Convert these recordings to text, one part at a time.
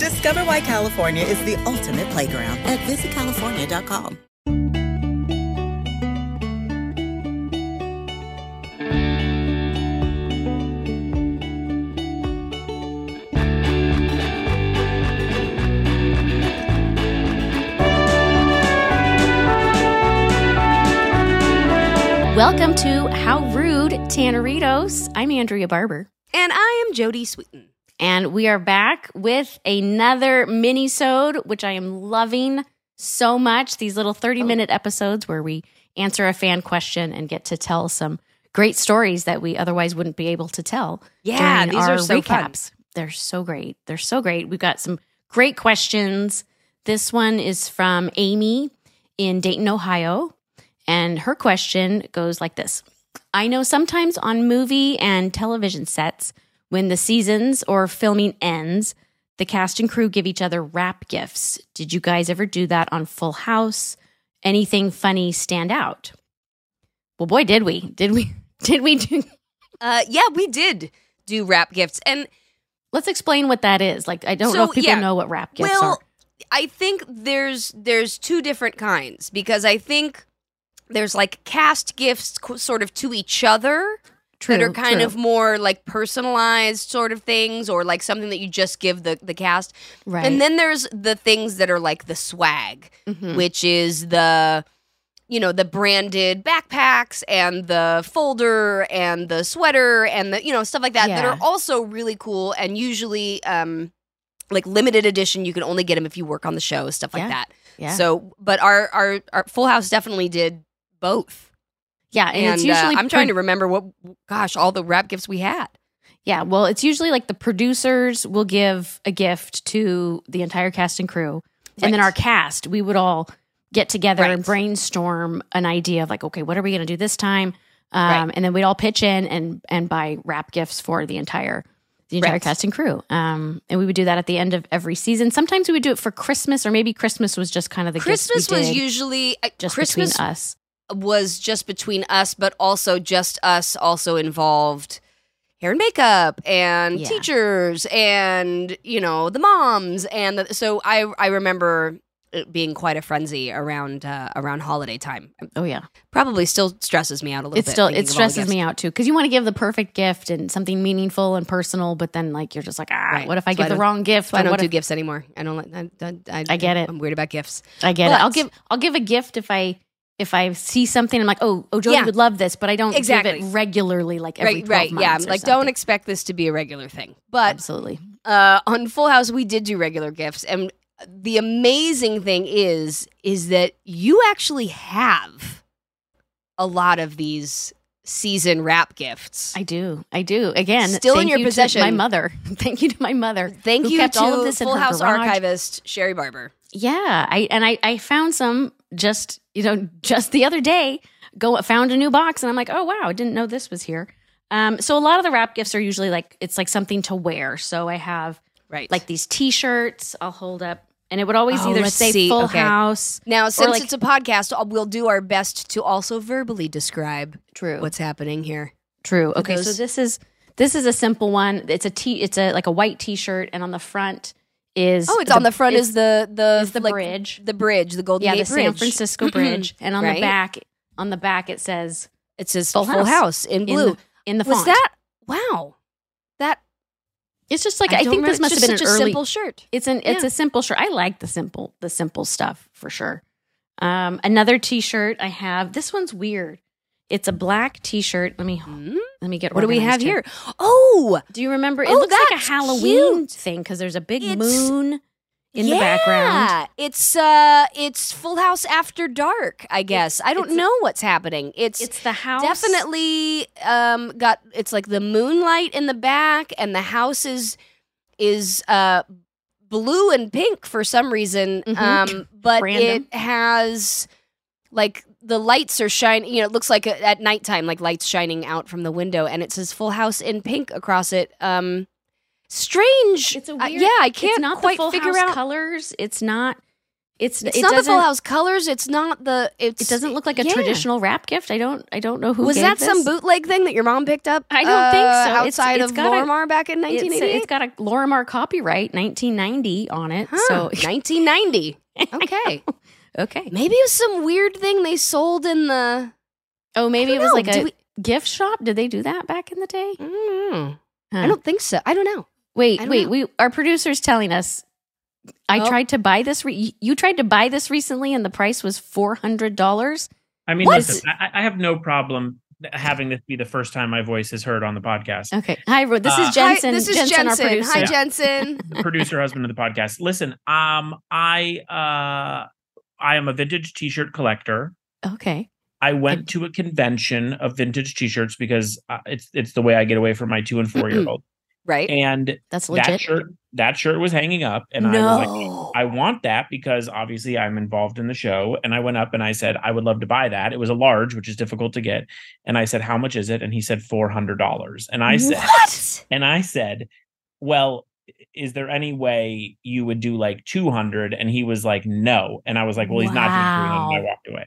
Discover why California is the ultimate playground at visitcalifornia.com. Welcome to How Rude Tanneritos. I'm Andrea Barber. And I am Jodie Sweetin. And we are back with another mini-sode, which I am loving so much. These little 30-minute episodes where we answer a fan question and get to tell some great stories that we otherwise wouldn't be able to tell. Yeah, these are so fun. They're so great. They're so great. We've got some great questions. This one is from Amy in Dayton, Ohio. And her question goes like this I know sometimes on movie and television sets, when the seasons or filming ends, the cast and crew give each other wrap gifts. Did you guys ever do that on Full House? Anything funny stand out? Well, boy, did we. Did we? Did we do? Uh, yeah, we did do wrap gifts. And Let's explain what that is. Like, I don't So, know if people yeah. know what wrap gifts are. well, are. I think there's there's two different kinds because I think there's like cast gifts sort of to each other True, that are kind true. of more like personalized sort of things or like something that you just give the the cast. Right. And then there's the things that are like the swag, Mhm. which is the you know the branded backpacks and the folder and the sweater and the you know stuff like that that are also really cool and usually um like limited edition you can only get them if you work on the show stuff like Yeah. that yeah. so but our our our full house definitely did both yeah. And, and, it's uh, usually i'm trying to remember what gosh all the wrap gifts we had Yeah, well, it's usually like the producers will give a gift to the entire cast and crew. And then our cast, we would all get together and brainstorm an idea of like, okay, what are we going to do this time? Um, Right. And then we'd all pitch in and and buy wrap gifts for the entire the entire Right. cast and crew. Um, and we would do that at the end of every season. Sometimes we would do it for Christmas, or maybe Christmas was just kind of the christmas was usually uh, just christmas between us. Was just between us, but also just us also involved hair and makeup and Yeah. teachers and you know the moms and the, so I I remember it being quite a frenzy around uh, around holiday time. Oh yeah, Probably still stresses me out a little it bit. still it stresses me out too because you want to give the perfect gift and something meaningful and personal, but then like you're just like, ah, Right. what if I why give I the wrong gift? So I don't do if- gifts anymore. I don't like. I, I, I get it. I'm weird about gifts. I get it. I'll give I'll give a gift if I if I see something I'm like, oh, oh, Jodie Yeah. would love this, but I don't Exactly. give it regularly, like every Right, 12 right, yeah. months or Like, don't expect this to be a regular thing. But absolutely. uh, on Full House, we did do regular gifts, and the amazing thing is, is that you actually have a lot of these season wrap gifts. I do. I do. Again, Still in your you to possession. my mother. thank you to my mother. Thank you kept to all of this Full House garage. archivist Sherry Barber. Yeah, I and I I found some just you know just the other day. Go found a new box and I'm like, oh wow, I didn't know this was here. Um, so a lot of the wrap gifts are usually like it's like something to wear. So I have Right, like these T-shirts. I'll hold up and it would always Oh, either let's say see. Full Okay. House. Now, since like- it's a podcast, uh, we'll do our best to also verbally describe True. what's happening here. True. For Okay, so this is this is a simple one. It's a t. It's a like a white T-shirt, and on the front is Oh, it's on the front is the the is the like, bridge. the bridge, the Golden yeah, Gate the Bridge, San Francisco Bridge, and on Right. the back on the back it says It says Full House. House. in in blue. the, in the Was font. that wow? That It's just like I, don't think this must have been an early. simple shirt. It's an it's Yeah. a simple shirt. I like the simple the simple stuff for sure. Um, another T-shirt I have. This one's weird. It's a black T-shirt. Let me Hmm? Let me get. What do we have organized here? Oh, Do you remember? It Oh, looks like a Halloween cute. thing because there's a big It's- moon in yeah. the background. It's uh, it's Full House after dark. I guess I don't know what's happening. It's It's the house. definitely um got it's like the moonlight in the back and the house is is uh blue and pink for some reason Mhm. um but Random. it has like the lights are shining you know it looks like a, at nighttime like lights shining out from the window and it says full house in pink across it um strange It's a Uh, weird. yeah i can't it's not quite the full figure house out colors. It's not. It's it's it not the full house colors it's not the it's It doesn't look like a yeah. traditional wrap gift. I don't. I don't know who was that some bootleg thing that your mom picked up? I don't think uh, so. Outside it's of got a- Lorimar back in It's, 1988. it's got a Lorimar copyright, 1990 on it. Huh, So 1990. Okay, okay. maybe it was some weird thing they sold in the. Oh, maybe it was know. like Do a we- gift shop. Did they do that back in the day? Mm, Huh. I don't think so. I don't know. Wait, don't wait. know. We our producer's telling us. I Oh. tried to buy this. Re- you tried to buy this recently, and the price was four hundred dollars. I mean, listen, I, I have no problem having this be the first time my voice is heard on the podcast. Okay. Hi, Ro- this Uh, is Jensen. Hi, this is Jensen, Jensen. our producer. Hi, Yeah. Jensen. the producer husband of the podcast. Listen, um, I uh, I am a vintage T-shirt collector. Okay. I went to a convention of vintage T-shirts because uh, it's it's the way I get away from my two and four year old. Right. And That's that shirt that shirt was hanging up, and I was like. I want that because obviously I'm involved in the show. And I went up and I said, I would love to buy that. It was a large, which is difficult to get. And I said, How much is it? And he said, $400. And I said, what? and I said, Well, is there any way you would do like 200? And he was like, No. And I was like, Well, he's not doing 300. And I Wow. walked away.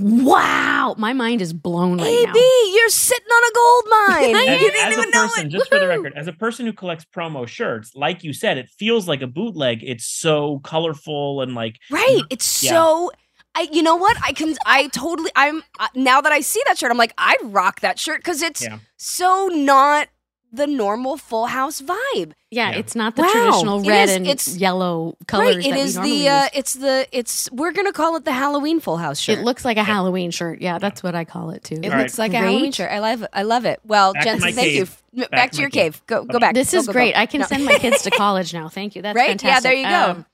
Wow, my mind is blown right AB, you're sitting on a gold mine. As, you didn't as even a know person, it. just for the record, as a person who collects promo shirts, like you said, it feels like a bootleg. It's so colorful and like Right. It's Yeah. so. I, you know what? I can. I totally. I'm uh, now that I see that shirt, I'm like, I'd rock that shirt because it's Yeah. so not the normal Full House vibe. Yeah, Yeah. it's not the Wow. traditional red is- and it's- yellow colors. right. It that we is normally the. Uh, it's the. It's. We're gonna call it the Halloween Full House shirt. It looks like a Halloween shirt. Yeah, that's what I call it too. It All looks right. like a Halloween shirt. I love it. I love it. Well, Back Jensen, thank you. cave. F- Back, Back to to your cave. cave. Go. Go back. This Go, is go, go. great. I can No. send my kids to college now. Thank you. That's Right? Yeah, there you go. Um,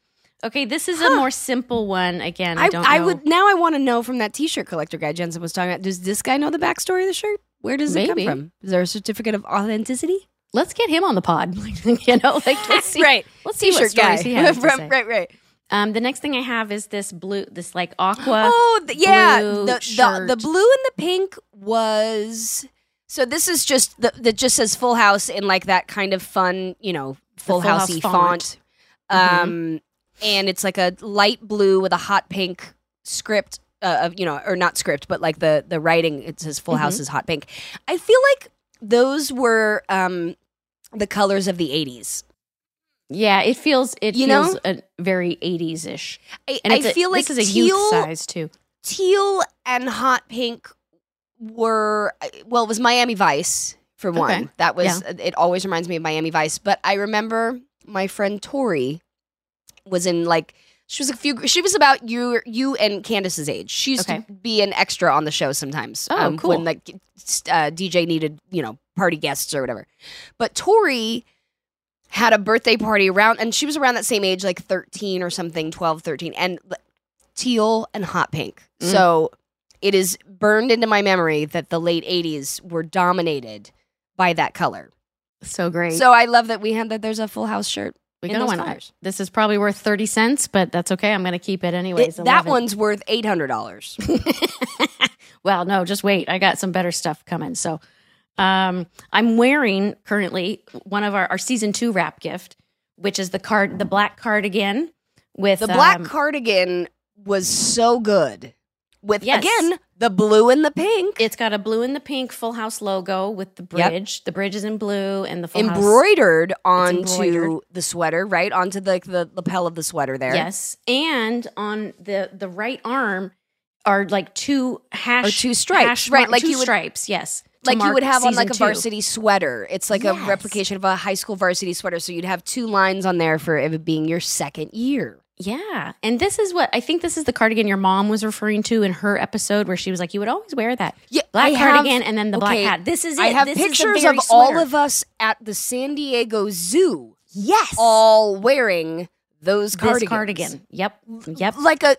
okay, this is a more simple one. Again, I, I, don't I would now. I want to know from that T-shirt collector guy Jensen was talking about. Does this guy know the backstory of the shirt? Where does it come from? Is there a certificate of authenticity? Let's get him on the pod. you know, like let's see. right. Let's see what T-shirt guy. stories he has to say. right. Right. Um, the next thing I have is this blue, this like aqua. Oh, th- yeah. The, the the blue and the pink was. So this is just the that just says Full House in like that kind of fun, you know, Full, Full House Housey font. font. Mhm. Um, and it's like a light blue with a hot pink script. Uh, of you know, or not script, but like the the writing. It says Full House Mhm. is hot pink. I feel like those were um the colors of the '80s. Yeah, it feels it You feels know? a very 80s ish. I, I it's a- feel like this is a teal, youth size too. teal and hot pink were well it was miami vice for one Okay. that was it always reminds me of miami vice but i remember my friend tori was in like she was a few she was about you you and candace's age she used Okay. to be an extra on the show sometimes um, Oh, cool. when like uh, dj needed you know party guests or whatever but tori had a birthday party around and she was around that same age like 13 or something 12 13 and teal and hot pink Mm. so it is burned into my memory that the late 80s were dominated by that color So great. so i love that we had that there's a full house shirt we in got one. colors. This is probably worth 30 cents, but that's okay. I'm going to keep it anyways. It- that one's worth $800 well, no, just wait. I got some better stuff coming. So, um, I'm wearing currently one of our, our season two wrap gift, which is the card, the black cardigan with The black um, cardigan was so good. With Yes. again the blue and the pink It's got a blue and the pink Full House logo with the Yep. bridge. The bridge is in blue and the Full House. embroidered onto embroidered. the sweater, right onto the the lapel of the sweater there. Yes, and on the the right arm are like two hash Or two stripes, hash right, like two you would- stripes. Yes, like you would have on like a two. varsity sweater. It's like a replication of a high school varsity sweater. So you'd have two lines on there for it being your second year. Yeah, and this is what I think. This is the cardigan your mom was referring to in her episode, where she was like, "You would always wear that Yeah, black I have- cardigan and then the black hat." This is it. I have This pictures of all of us at the San Diego Zoo, yes, all wearing those cardigans. this cardigan. Yep, yep. Like a,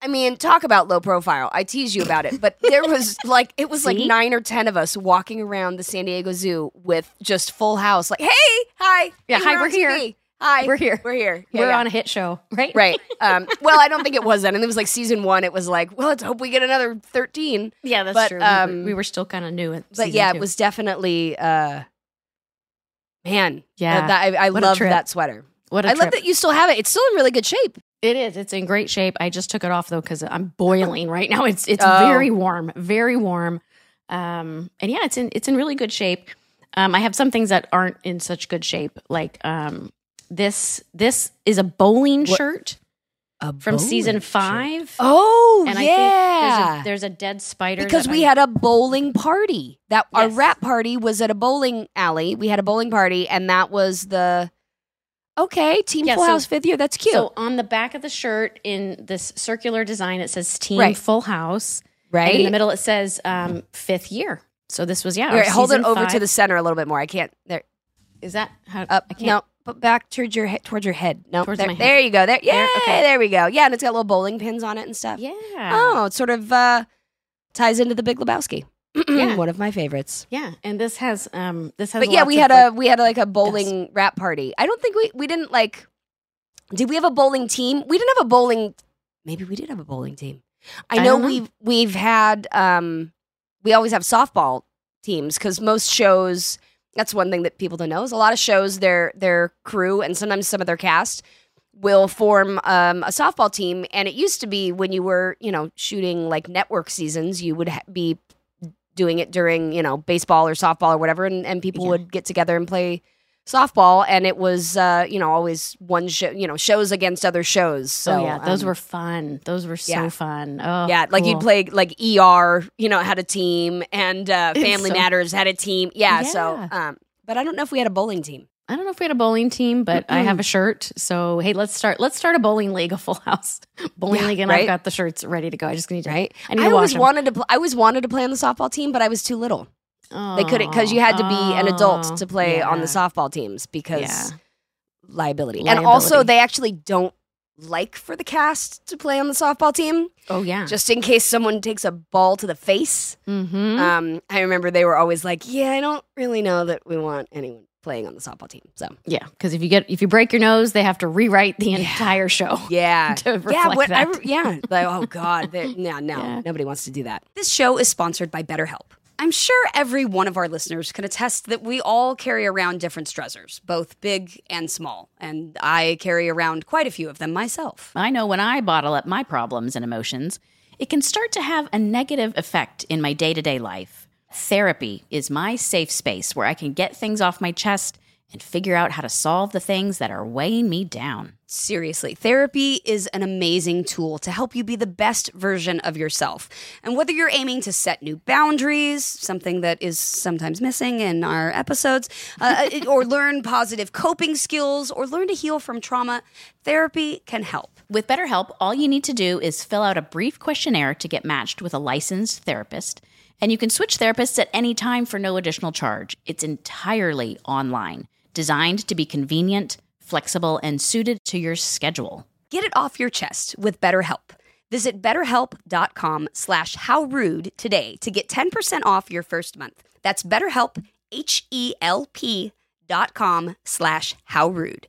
I mean, talk about low profile. I tease you about it, but there was like it was like nine or ten of us walking around the San Diego Zoo with just full house. Like, hey, hi, Yeah, hi, we're here. Hi, We're here. We're here. Yeah, We're yeah. on a hit show, right? Right. Um, well, I don't think it was then. And it was like season one. It was like, well, let's hope we get another 13. Yeah, that's But, true. We were- um, we were still kind of new at But yeah, two. it was definitely, uh, man. Yeah. uh, that, I, I love that sweater. What a I love that you still have it. It's still in really good shape. It is. It's in great shape. I just took it off though because I'm boiling right now. It's it's Oh. very warm, very warm. Um, and yeah, it's in it's in really good shape. Um, I have some things that aren't in such good shape, like um, this. This is a bowling What- shirt from season five. Oh, and I yeah. there's a, there's a dead spider because we I- had a bowling party. That our Yes. wrap party was at a bowling alley. We had a bowling party, and that was the okay Team Yeah, Full so- House fifth year. That's cute, So on the back of the shirt, in this circular design, it says Team Right. Full House. right? In the middle, it says um, fifth year. So this was yeah. Right, hold it over to the center a little bit more. I can't. There, Is that how? up. I can't. No, back towards your head. Towards your head. No, Towards there, my head. there you go. There, yeah, okay. there we go. Yeah, and it's got little bowling pins on it and stuff. Yeah. Oh, it sort of uh, ties into the Big Lebowski. Yeah. one of my favorites. Yeah, and this has um this has. But yeah, we had like- a we had like a bowling wrap party. I don't think we we didn't like. Did we have a bowling team? We didn't have a bowling. Maybe we did have a bowling team. I, I know, know. we've we've had. um We always have softball teams because most shows. That's one thing that people don't know is a lot of shows their their crew and sometimes some of their cast will form um, a softball team. And it used to be when you were you know shooting like network seasons, you would ha- be doing it during you know baseball or softball or whatever, and, and people Yeah. would get together and play softball and it was uh you know always one show you know shows against other shows so oh yeah, those um, were fun. Those were so yeah. fun. Oh yeah like you'd play like er you know had a team and uh family so- matters had a team yeah, so um but i don't know if we had a bowling team I don't know if we had a bowling team, but I have a shirt. So hey, let's start. Let's start a bowling league, a full house bowling Yeah, league, and right? I've got the shirts ready to go. I just need to. right I need I to always wash 'em. wanted to pl- i always wanted to play on the softball team but i was too little they couldn't because you had to be an adult to play on the softball teams because Yeah. liability. and also they actually don't like for the cast to play on the softball team Oh yeah. just in case someone takes a ball to the face mm-hmm. Um, I remember they were always like, "Yeah, I don't really know that we want anyone playing on the softball team." So yeah, because if you get if you break your nose, they have to rewrite the Yeah. entire show. yeah, To yeah, what, I, yeah. Like, oh god, no, no, Yeah. nobody wants to do that. This show is sponsored by BetterHelp. I'm sure every one of our listeners can attest that we all carry around different stressors, both big and small, and I carry around quite a few of them myself. I know when I bottle up my problems and emotions, it can start to have a negative effect in my day to day life. Therapy is my safe space where I can get things off my chest and figure out how to solve the things that are weighing me down. Seriously, therapy is an amazing tool to help you be the best version of yourself. And whether you're aiming to set new boundaries, something that is sometimes missing in our episodes, uh, or learn positive coping skills, or learn to heal from trauma, therapy can help. With BetterHelp, all you need to do is fill out a brief questionnaire to get matched with a licensed therapist, and you can switch therapists at any time for no additional charge. It's entirely online, designed to be convenient, flexible, and suited to your schedule. Get it off your chest with BetterHelp. Visit betterhelp.com slash howrude today to get 10% off your first month. That's betterhelp, H-E-L-P dot com slash howrude.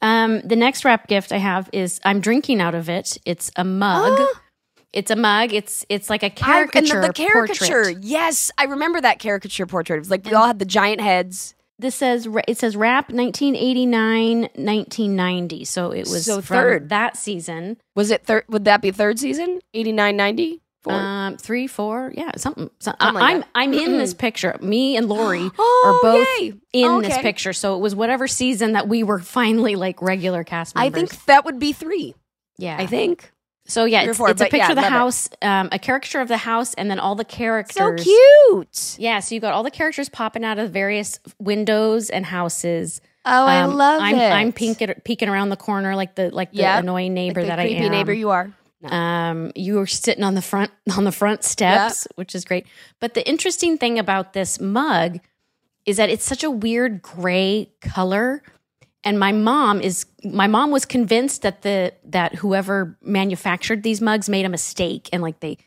Um, the next wrap gift I have is I'm drinking out of it. It's a mug. it's a mug. It's it's like a caricature. and the, the caricature. portrait. Yes, I remember that caricature portrait. It was like we all had the giant heads. This says it says wrap 1989 1990. So it was So from third. that season. Was it third? Would that be third season? 89, 90? Four? Um, three, four, yeah, something. some- Something like I'm that. I'm in this picture. Me and Lori Oh, are both yay. in this picture. So it was whatever season that we were finally like regular cast members. I think that would be three. yeah, I think. So yeah, it's, four, it's a picture yeah, of the house, um, a caricature of the house, and then all the characters. So cute. Yeah, so you got all the characters popping out of various windows and houses. Oh, I Um, love I'm, it. I'm peeking, peeking around the corner like the like the Yep. annoying neighbor Like that creepy I am. neighbor you are. Um, you were sitting on the front on the front steps, which is great. But the interesting thing about this mug is that it's such a weird gray color. And my mom is my mom was convinced that the that whoever manufactured these mugs made a mistake and like they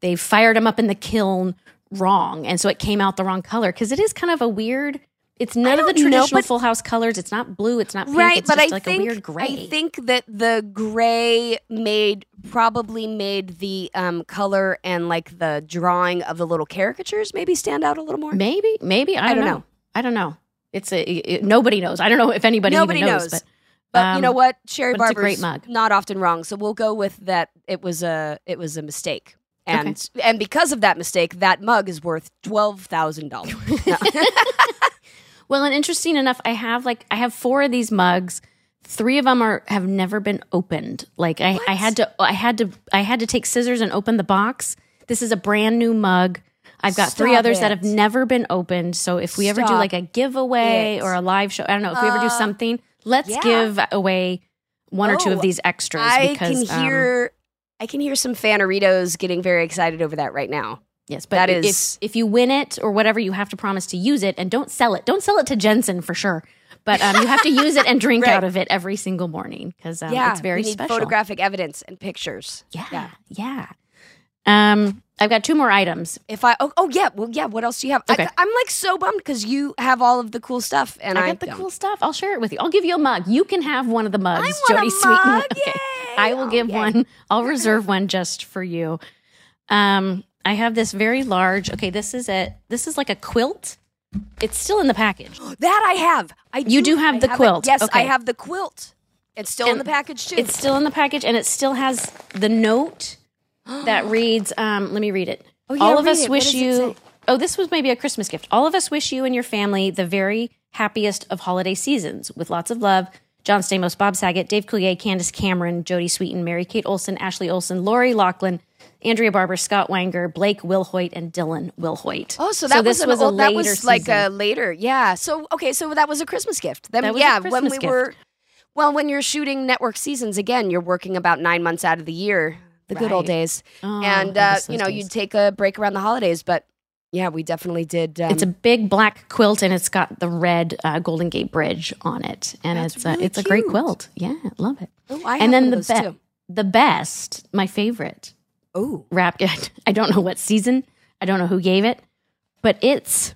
they fired them up in the kiln wrong, and so it came out the wrong color because it is kind of a weird. It's none of the don't know, traditional but- Full House colors. It's not blue. It's not pink. right, it's but just I like think a weird gray. I think that the gray made probably made the um, color and like the drawing of the little caricatures maybe stand out a little more. Maybe, maybe I, I don't know. know. I don't know. It's a it- nobody knows. I don't know if anybody Nobody even knows. knows. But, But you know um, what, Sherry but it's a Barber's great mug. not often wrong, so we'll go with that. It was a it was a mistake, and and because of that mistake, that mug is worth twelve thousand dollars. Well, and interesting enough, I have like I have four of these mugs. Three of them are have never been opened. Like I, I had to I had to I had to take scissors and open the box. This is a brand new mug. I've got three Stop others that have never been opened. So if we ever do like a giveaway it. or a live show, I don't know, if we ever do Uh, something, let's yeah. give away one or two of Oh, these extras I because can um, hear I can hear some fanaritos getting very excited over that right now. Yes, but That if, if you win it or whatever, you have to promise to use it and don't sell it. Don't sell it to Jensen for sure. But um, you have to use it and drink Right. out of it every single morning because um, yeah, it's very we need special. photographic evidence and pictures. yeah, yeah. Um, I've got two more items. If I oh, oh yeah well yeah what else do you have? Okay. I, I'm like so bummed because you have all of the cool stuff and I I, got the don't. cool stuff. I'll share it with you. I'll give you a mug. You can have one of the mugs, want a Jodie Sweetin. mug. Okay. I will Oh, give yay. one. I'll reserve one just for you. Um, I have this very large. Okay, this is it. this is like a quilt. It's still in the package. That I have. I You do have I the it. quilt. Yes, I have the quilt. It's still in the package too. It's still in the package, and it still has the note that reads. Um, let me read it. Oh, yeah, All of us it. Wish you. Oh, this was maybe a Christmas gift. All of us wish you and your family the very happiest of holiday seasons, with lots of love. John Stamos, Bob Saget, Dave Coulier, Candace Cameron, Jodie Sweetin, Mary Kate Olsen, Ashley Olsen, Lori Loughlin, Andrea Barber, Scott Weinger, Blake Wilhoit, and Dylan Wilhoit. Oh, so that this was, an was a old, that was like season. a later, yeah. So okay, so that was a Christmas gift. Then That was a yeah, Christmas when we gift. were, well, when you're shooting network seasons again, you're working about nine months out of the year, the good old days, Oh, and uh, you know days. you'd take a break around the holidays, but yeah, we definitely did. Um, it's a big black quilt and it's got the red uh, Golden Gate Bridge on it, and it's uh, really it's a great quilt. Yeah, love it. oh, I have and then the too. the best, my favorite Oh, wrap. I don't know what season, I don't know who gave it, but it's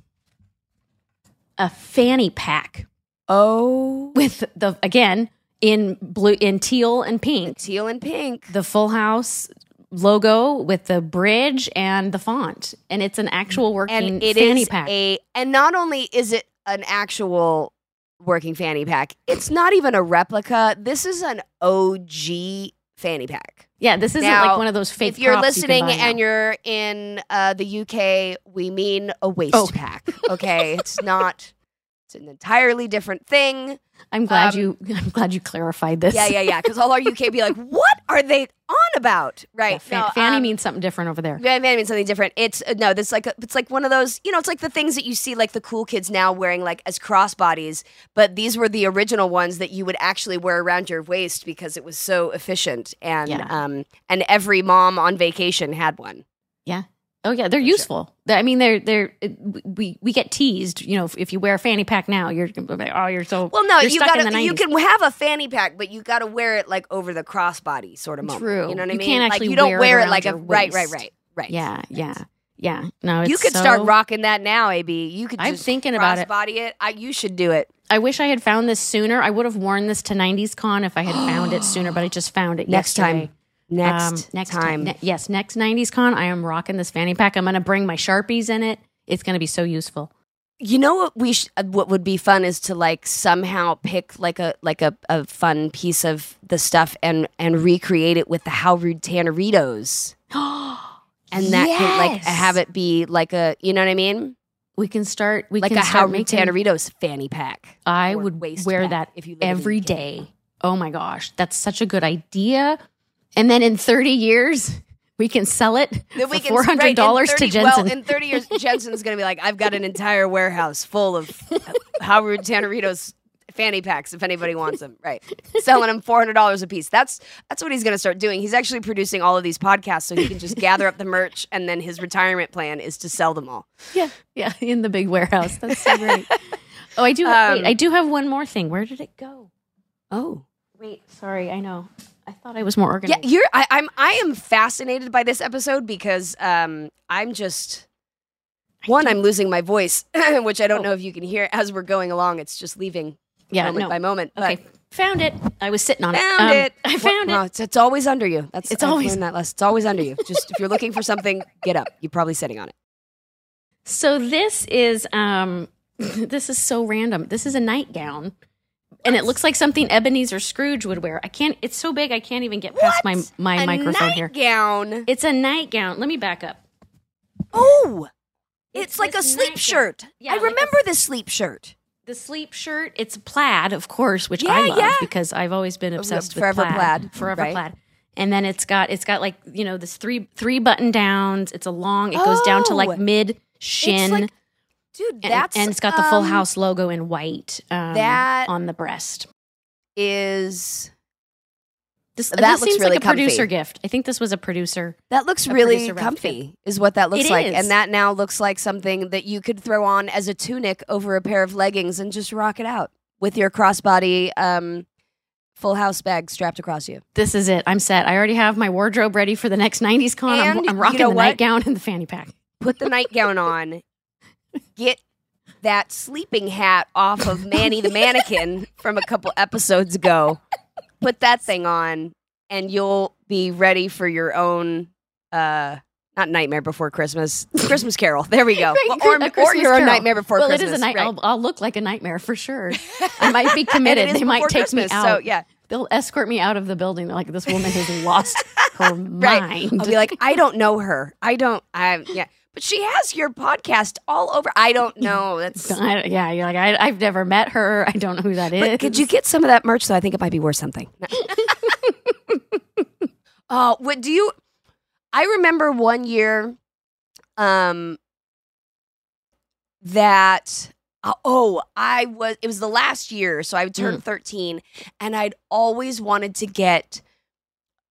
a fanny pack oh, with the again in blue, in teal and pink, teal and pink. the Full House logo with the bridge and the font, and it's an actual working and it fanny is pack. a and not only is it an actual working fanny pack it's not even a replica. This is an og fanny pack yeah, this isn't Now, like one of those fake. if you're props you listening buy now. and you're in uh, the uk we mean a waste Oh. pack okay it's not It's an entirely different thing. I'm glad Um, you. I'm glad you clarified this. Yeah, yeah, yeah. Because all our UK be like, what are they on about? Right. Fa- No, Fanny um, means something different over there. Van Van means something different. It's uh, no, that's like a, it's like one of those, you know, it's like the things that you see like the cool kids now wearing like as crossbodies, but these were the original ones that you would actually wear around your waist because it was so efficient and Yeah. um and every mom on vacation had one. Yeah. Oh yeah, they're useful. They're- I mean, they're they're we we get teased. You know, if, if you wear a fanny pack now, you're like, oh, you're so Well, no, you gotta you can have a fanny pack, but you got to wear it like over the crossbody sort of moment. True. You know what I mean? You can't like actually you don't wear it wear it around like a your right, right, right, right. Yeah, yeah, yeah. No, it's You could start rocking that now, AB. You could. I'm thinking about it. Body it. I, you should do it. I wish I had found this sooner. I would have worn this to 90s Con if I had found it sooner, but I just found it Next time. Next Um, next time. Ne- yes, next 90s Con, I am rocking this fanny pack. I'm going to bring my Sharpies in it. It's going to be so useful. You know what we sh- uh, what would be fun is to like somehow pick like a like a, a fun piece of the stuff and and recreate it with the How Rude Tanneritos. and that can like have it be like a you know what I mean? We can start. We like can a start How Rude making- Tanneritos fanny pack. I would waist wear that if you every day. Oh my gosh, that's such a good idea. And then in 30 years, we can sell it Then we for can- four hundred right, in dollars to Jensen. Well, in 30 years, Jensen's going to be like, I've got an entire warehouse full of How Rude Tanneritos fanny packs if anybody wants them. Right. Selling them $400 a piece. That's that's what he's going to start doing. He's actually producing all of these podcasts so he can just gather up the merch and then his retirement plan is to sell them all. yeah, yeah, in the big warehouse. That's so great. oh, I do. Um, wait, I do have one more thing. Where did it go? Oh. Wait, sorry. I know. I thought I was more organized. Yeah, you're I, I'm I am fascinated by this episode because um I'm just one, I'm losing my voice, which I don't know if you can hear as we're going along. It's just leaving Yeah, moment no. by moment. But Okay, found it. I was sitting on Found it. Um, it. I found Well, it. It's, it's always under you. That's It's I've always- that lesson. It's always under you. Just if you're looking for something, get up. You're probably sitting on it. So this is um this is so random. This is a nightgown. And it looks like something Ebenezer Scrooge would wear. I can't it's so big I can't even get past my my a microphone here. nightgown. It's a nightgown. Let me back up. Oh, it's, It's like a sleep nightgown. shirt. Yeah, I like a remember this sleep shirt. The sleep shirt, it's plaid, of course, which Yeah, I love yeah. because I've always been oh, obsessed Forever with plaid. Forever plaid, Forever right. plaid. And then it's got it's got like, you know, this three three button downs. It's a long, it goes down to Oh. like mid shin. Dude, and, that's and it's got the Full um, House logo in white um, that- on the breast. Is This, That this looks seems really like a producer gift. I think this was a producer. that looks really comfy? Is what that looks It like, is. and that now looks like something that you could throw on as a tunic over a pair of leggings and just rock it out with your crossbody um, Full House bag strapped across you. This is it. I'm set. I already have my wardrobe ready for the next 90s con. I'm, I'm you rocking know the what? nightgown and the fanny pack. put the nightgown on, get that sleeping hat off of Manny the mannequin from a couple episodes ago, put that thing on, and you'll be ready for your own. uh not Nightmare Before Christmas, Christmas Carol. There we go. Right, or or your own Nightmare Before well, Christmas. it is a night. right. I'll, I'll look like a nightmare for sure. I might be committed. they might take me Christmas, out. So yeah, They'll escort me out of the building. They're like, this woman has lost her right. mind. I'll be like, I don't know her. I don't. I yeah. But she has your podcast all over. I don't know. That's I- yeah, you're like, I, I've never met her. I don't know who that is. But could you get some of that merch? So I think it might be worth something. Oh, what do you? I remember one year, um, that uh, oh, I was. It was the last year, so I turned Mm. thirteen, and I'd always wanted to get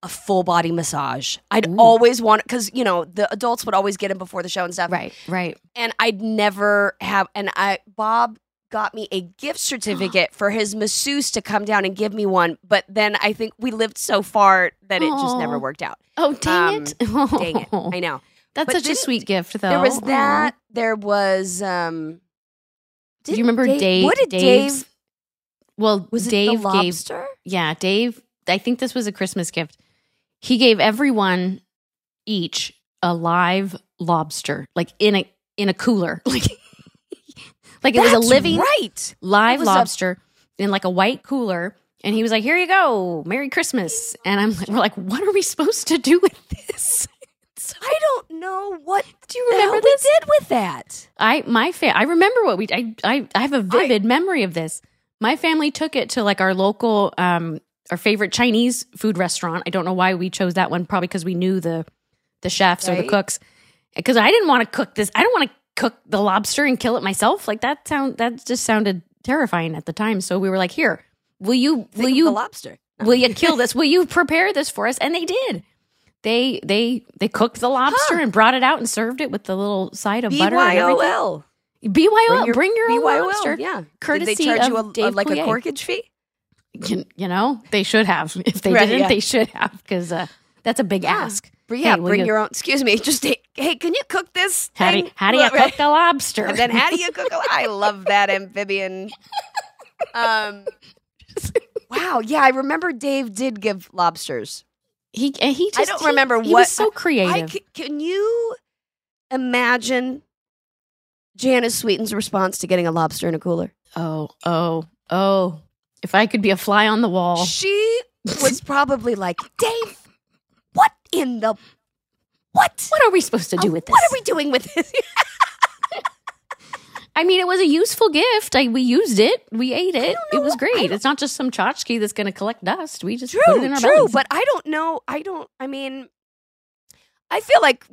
a full body massage. I'd Ooh. always want because you know the adults would always get them before the show and stuff, Right, right. and I'd never have. And I Bob got me a gift certificate for his masseuse to come down and give me one. But then I think we lived so far that it just never worked out. Oh, dang Um, it. Dang it! I know. That's But such a sweet gift, though. There was Aw. that. There was. um Do you remember Dave? What did Dave's- Dave? Well, Was it Dave the gave lobster? Yeah, Dave, I think this was a Christmas gift. He gave everyone each a live lobster, like in a in a cooler. Like like it was a living right. live was a- lobster in like a white cooler. And he was like, Here you go. Merry Christmas. And I'm like, we're like, what are we supposed to do with this? I don't know what Do you remember we this? did with that. I my fa- I remember what we I I, I have a vivid memory of this. My family took it to like our local um our favorite Chinese food restaurant. I don't know why we chose that one, probably because we knew the the chefs or the cooks. Because I didn't want to cook this. I don't want to cook the lobster and kill it myself. Like that sound that just sounded terrifying at the time. So we were like, "Here, will you will Think of you the lobster? will you kill this? Will you prepare this for us?" And they did. They they they cooked the lobster and brought it out and served it with the little side of butter and everything. BYOL. BYOL, bring your, own BYOL, lobster. Yeah. Courtesy Did they charge of you a, a- Dave like Coulier. a corkage fee? You, you know, they should have. If they Right, didn't, yeah. they should have because uh, that's a big ask. Yeah, Hey, bring you- your own. Excuse me. Just hey, hey, can you cook this? How do, you- how do you cook a lobster? And then how do you cook? A, I love that amphibian. Um. Wow. Yeah, I remember Dave did give lobsters. he and he I don't he- remember he what. was so creative. I, c- can you imagine Janice Sweetin's response to getting a lobster in a cooler? oh oh oh! If I could be a fly on the wall, She was probably like, Dave, what in the what? what are we supposed to do Oh, with this? What are we doing with this? I mean, it was a useful gift. I, we used it. We ate it. It was great. It's not just some tchotchke that's going to collect dust. We just put it true, in our true. bellies. But I don't know. I don't. I mean, I feel like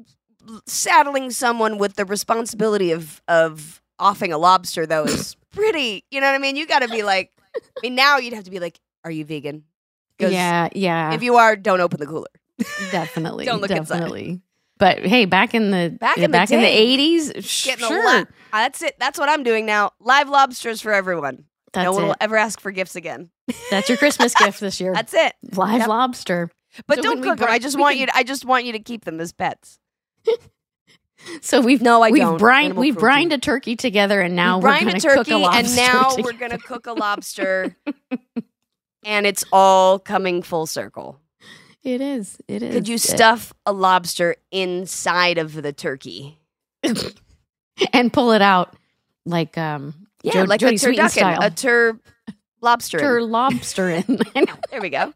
saddling someone with the responsibility of of offing a lobster though is pretty. You know what I mean? You got to be like. I mean, now you'd have to be like, "Are you vegan?" yeah, yeah. If you are, don't open the cooler. definitely, Don't look inside. definitely. But hey, back in the Back uh, in the back in the eighties, Getting sure, a lot. That's it. That's what I'm doing now. Live lobsters for everyone. That's no one it. will ever ask for gifts again. That's your Christmas gift this year. That's it. Live Yep. lobster. But So don't cook them. I just want can- you. To, I just want you to keep them as pets. So we've No, I we've don't. brined we've brined a turkey together, and now we we're going to cook a lobster. and now together. we're gonna cook a lobster, and it's all coming full circle. It is. It is. Could you It- stuff a lobster inside of the turkey? and pull it out like um Yeah, Jo- like Jodie a turducken, a tur lobster. Tur lobster in. I know. there we go.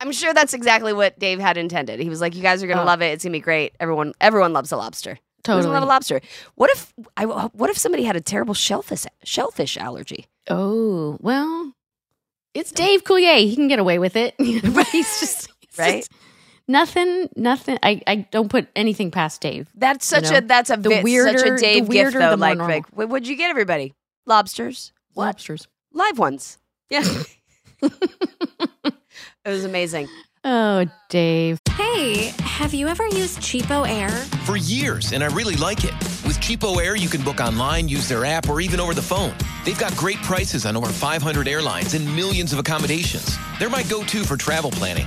I'm sure that's exactly what Dave had intended. He was like, "You guys are gonna Oh. love it. It's gonna be great. Everyone, everyone loves a lobster. Who doesn't Totally. love a lobster. What if I? What if somebody had a terrible shellfish shellfish allergy? Oh well, it's Dave Coulier. He can get away with it. he's just he's Right? just- nothing. Nothing. I I don't put anything past Dave. That's You such know, a that's a the weirder- such the a Dave weirder, gift though. the more Like, normal. like, what- what'd you get everybody? Lobsters, What? Lobsters. Live ones. Yeah, it was amazing. Oh, Dave. Hey, have you ever used Cheapo Air? For years, and I really like it. With Cheapo Air, you can book online, use their app, or even over the phone. They've got great prices on over 500 airlines and millions of accommodations. They're my go to for travel planning.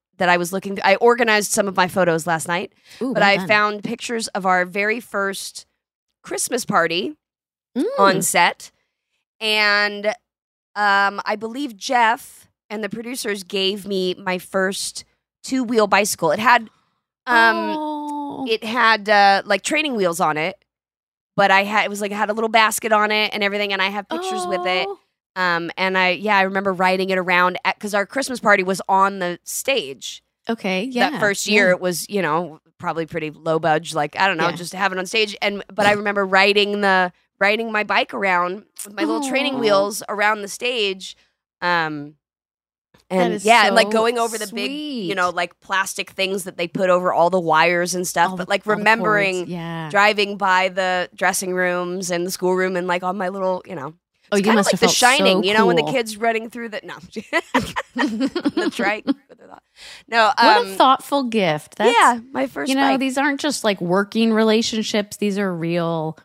that I was looking. I organized some of my photos last night, Ooh, but well I done. found pictures of our very first Christmas party Mm. on set, and um, I believe Jeff and the producers gave me my first two wheel bicycle. It had um, Oh. it had uh, like training wheels on it, but I had it was like it had a little basket on it and everything, and I have pictures with it. Um, and I, yeah, I remember riding it around because our Christmas party was on the stage. Okay, yeah. That first year, yeah. it was, you know, probably pretty low budge. Like I don't know, Yeah. just to have it on stage. And but I remember riding the riding my bike around with my little training wheels around the stage. Um, and yeah, and like going over the big, you know, like plastic things that they put over all the wires and stuff. All but like the remembering yeah. driving by the dressing rooms and the schoolroom and like on my little, you know. Oh, you kind must of like have The felt so Shining, you know, when the kids running through the no, that's right. No, what um, a thoughtful gift. That's, yeah, my first. You know, bike. these aren't just like working relationships. These are real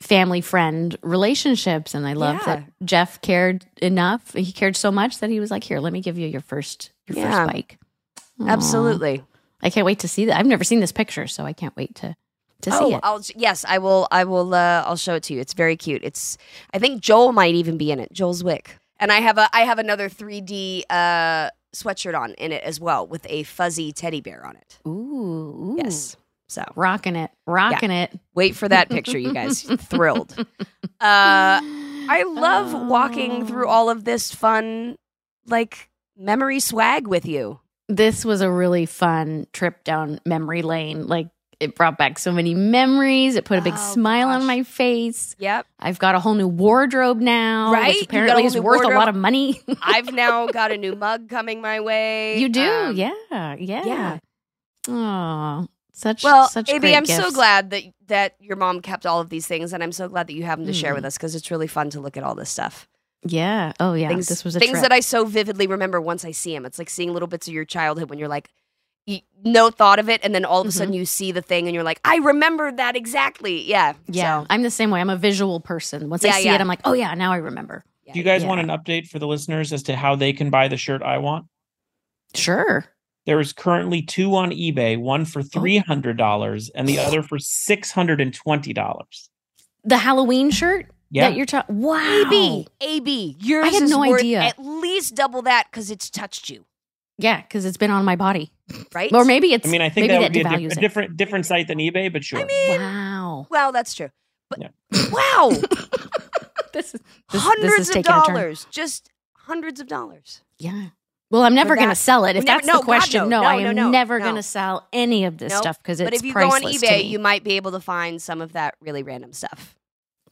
family friend relationships. And I love Yeah. that Jeff cared enough. He cared so much that he was like, here, let me give you your first, your Yeah. first bike. Aw. Absolutely. I can't wait to see that. I've never seen this picture, so I can't wait to, to oh, see it. I'll yes, I will. I will. Uh, I'll show it to you. It's very cute. It's. I think Joel might even be in it. Joel Zwick. And I have a. I have another 3D uh, sweatshirt on in it as well with a fuzzy teddy bear on it. Ooh. Yes. So Rocking it. Rocking it. Wait for that picture, you guys. Thrilled. Uh, I love walking through Oh. all of this fun, like memory swag with you. this was a really fun trip down memory lane. Like it brought back so many memories. It put a big Oh, smile on my face. Yep. I've got a whole new wardrobe now, Right? Which You got a apparently is worth a lot of money. I've now got a new mug coming my way. you do, Um, yeah, yeah. yeah. Oh, such Well, such AB, I'm so glad that that your mom kept all of these things, and I'm so glad that you have them to share Mm. with us because it's really fun to look at all this stuff. Yeah. Oh, yeah. things, this was a things trip. that I so vividly remember once I see them. It's like seeing little bits of your childhood when you're like, no thought of it, and then all of a Mm-hmm. sudden you see the thing, and you're like, I remember that exactly. Yeah. yeah, So, I'm the same way. I'm a visual person. Once I see yeah. it, I'm like, oh yeah, now I remember. Do you guys Yeah. want an update for the listeners as to how they can buy the shirt I want? Sure. There is currently two on eBay, one for three hundred dollars and the other for six hundred and twenty dollars. The Halloween shirt Yeah. that you're talking. Wow. AB, AB, yours I had is no worth idea. at least double that because it's touched you, Yeah, because it's been on my body. right? Or maybe it's. I mean, I think maybe that would be a, devalues diff- a it. different different site than eBay, but sure. I mean, Wow. Well, that's true. But Yeah. wow, This is this, hundreds this is of taking a turn. dollars, just hundreds of dollars. Yeah. Well, I'm never going to sell it. If never- that's no, the God, question, no. no, No, I am no, never no. going to sell any of this Nope. stuff because it's but if you go on eBay, you might be able to find some of that really random stuff.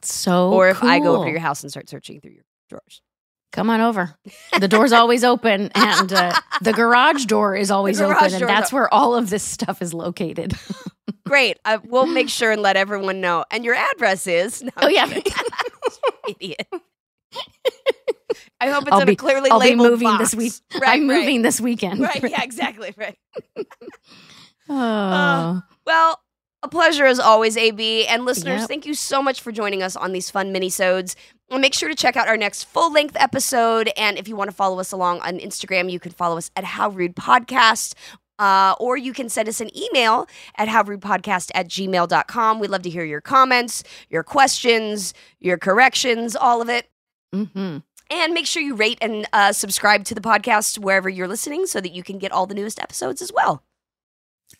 so or if I go over to your house and start searching through your drawers. Come on over. The door's always open, and uh, the garage door is always open, and that's where all of this stuff is located. Great. I, we'll make sure and let everyone know. And your address is. No, oh yeah, idiot. I hope it's I'll in be a clearly I'll be moving box. this week. Right, I'm right. moving this weekend. Right. Yeah. Exactly. Right. Oh, Uh, well, a pleasure as always, AB. And listeners, Yep. thank you so much for joining us on these fun mini-sodes. Make sure to check out our next full-length episode. And if you want to follow us along on Instagram, you can follow us at How Rude Podcast. Uh, or you can send us an email at howrudepodcast at gmail.com. We'd love to hear your comments, your questions, your corrections, all of it. hmm And make sure you rate and uh, subscribe to the podcast wherever you're listening so that you can get all the newest episodes as well.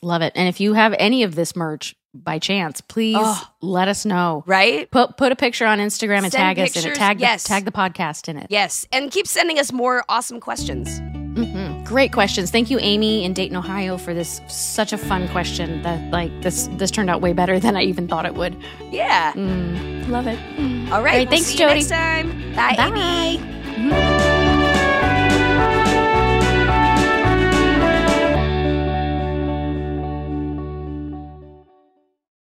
Love it. And if you have any of this merch by chance, please Oh. let us know. Right? Put put a picture on Instagram and Send tag us in it. Tag yes. the, tag the podcast in it. Yes. And keep sending us more awesome questions. hmm Great questions. Thank you, Amy in Dayton, Ohio, for this such a fun question. That like this this turned out way better than I even thought it would. Yeah. Mm, love it. All right. All right, we'll thanks, Jodie. Next time. Bye. Bye.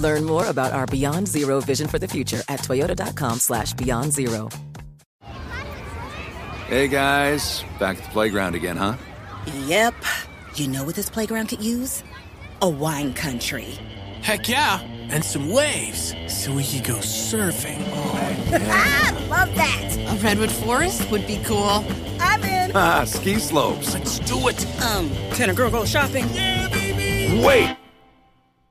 Learn more about our Beyond Zero vision for the future at toyota.com slash beyond zero. Hey guys, back at the playground again, huh? Yep. You know what this playground could use? A wine country. Heck yeah, and some waves so we could go surfing. ah, love that. A redwood forest would be cool. I'm in. Ah, ski slopes. Let's do it. Um, can a girl go shopping? Yeah, baby. Wait.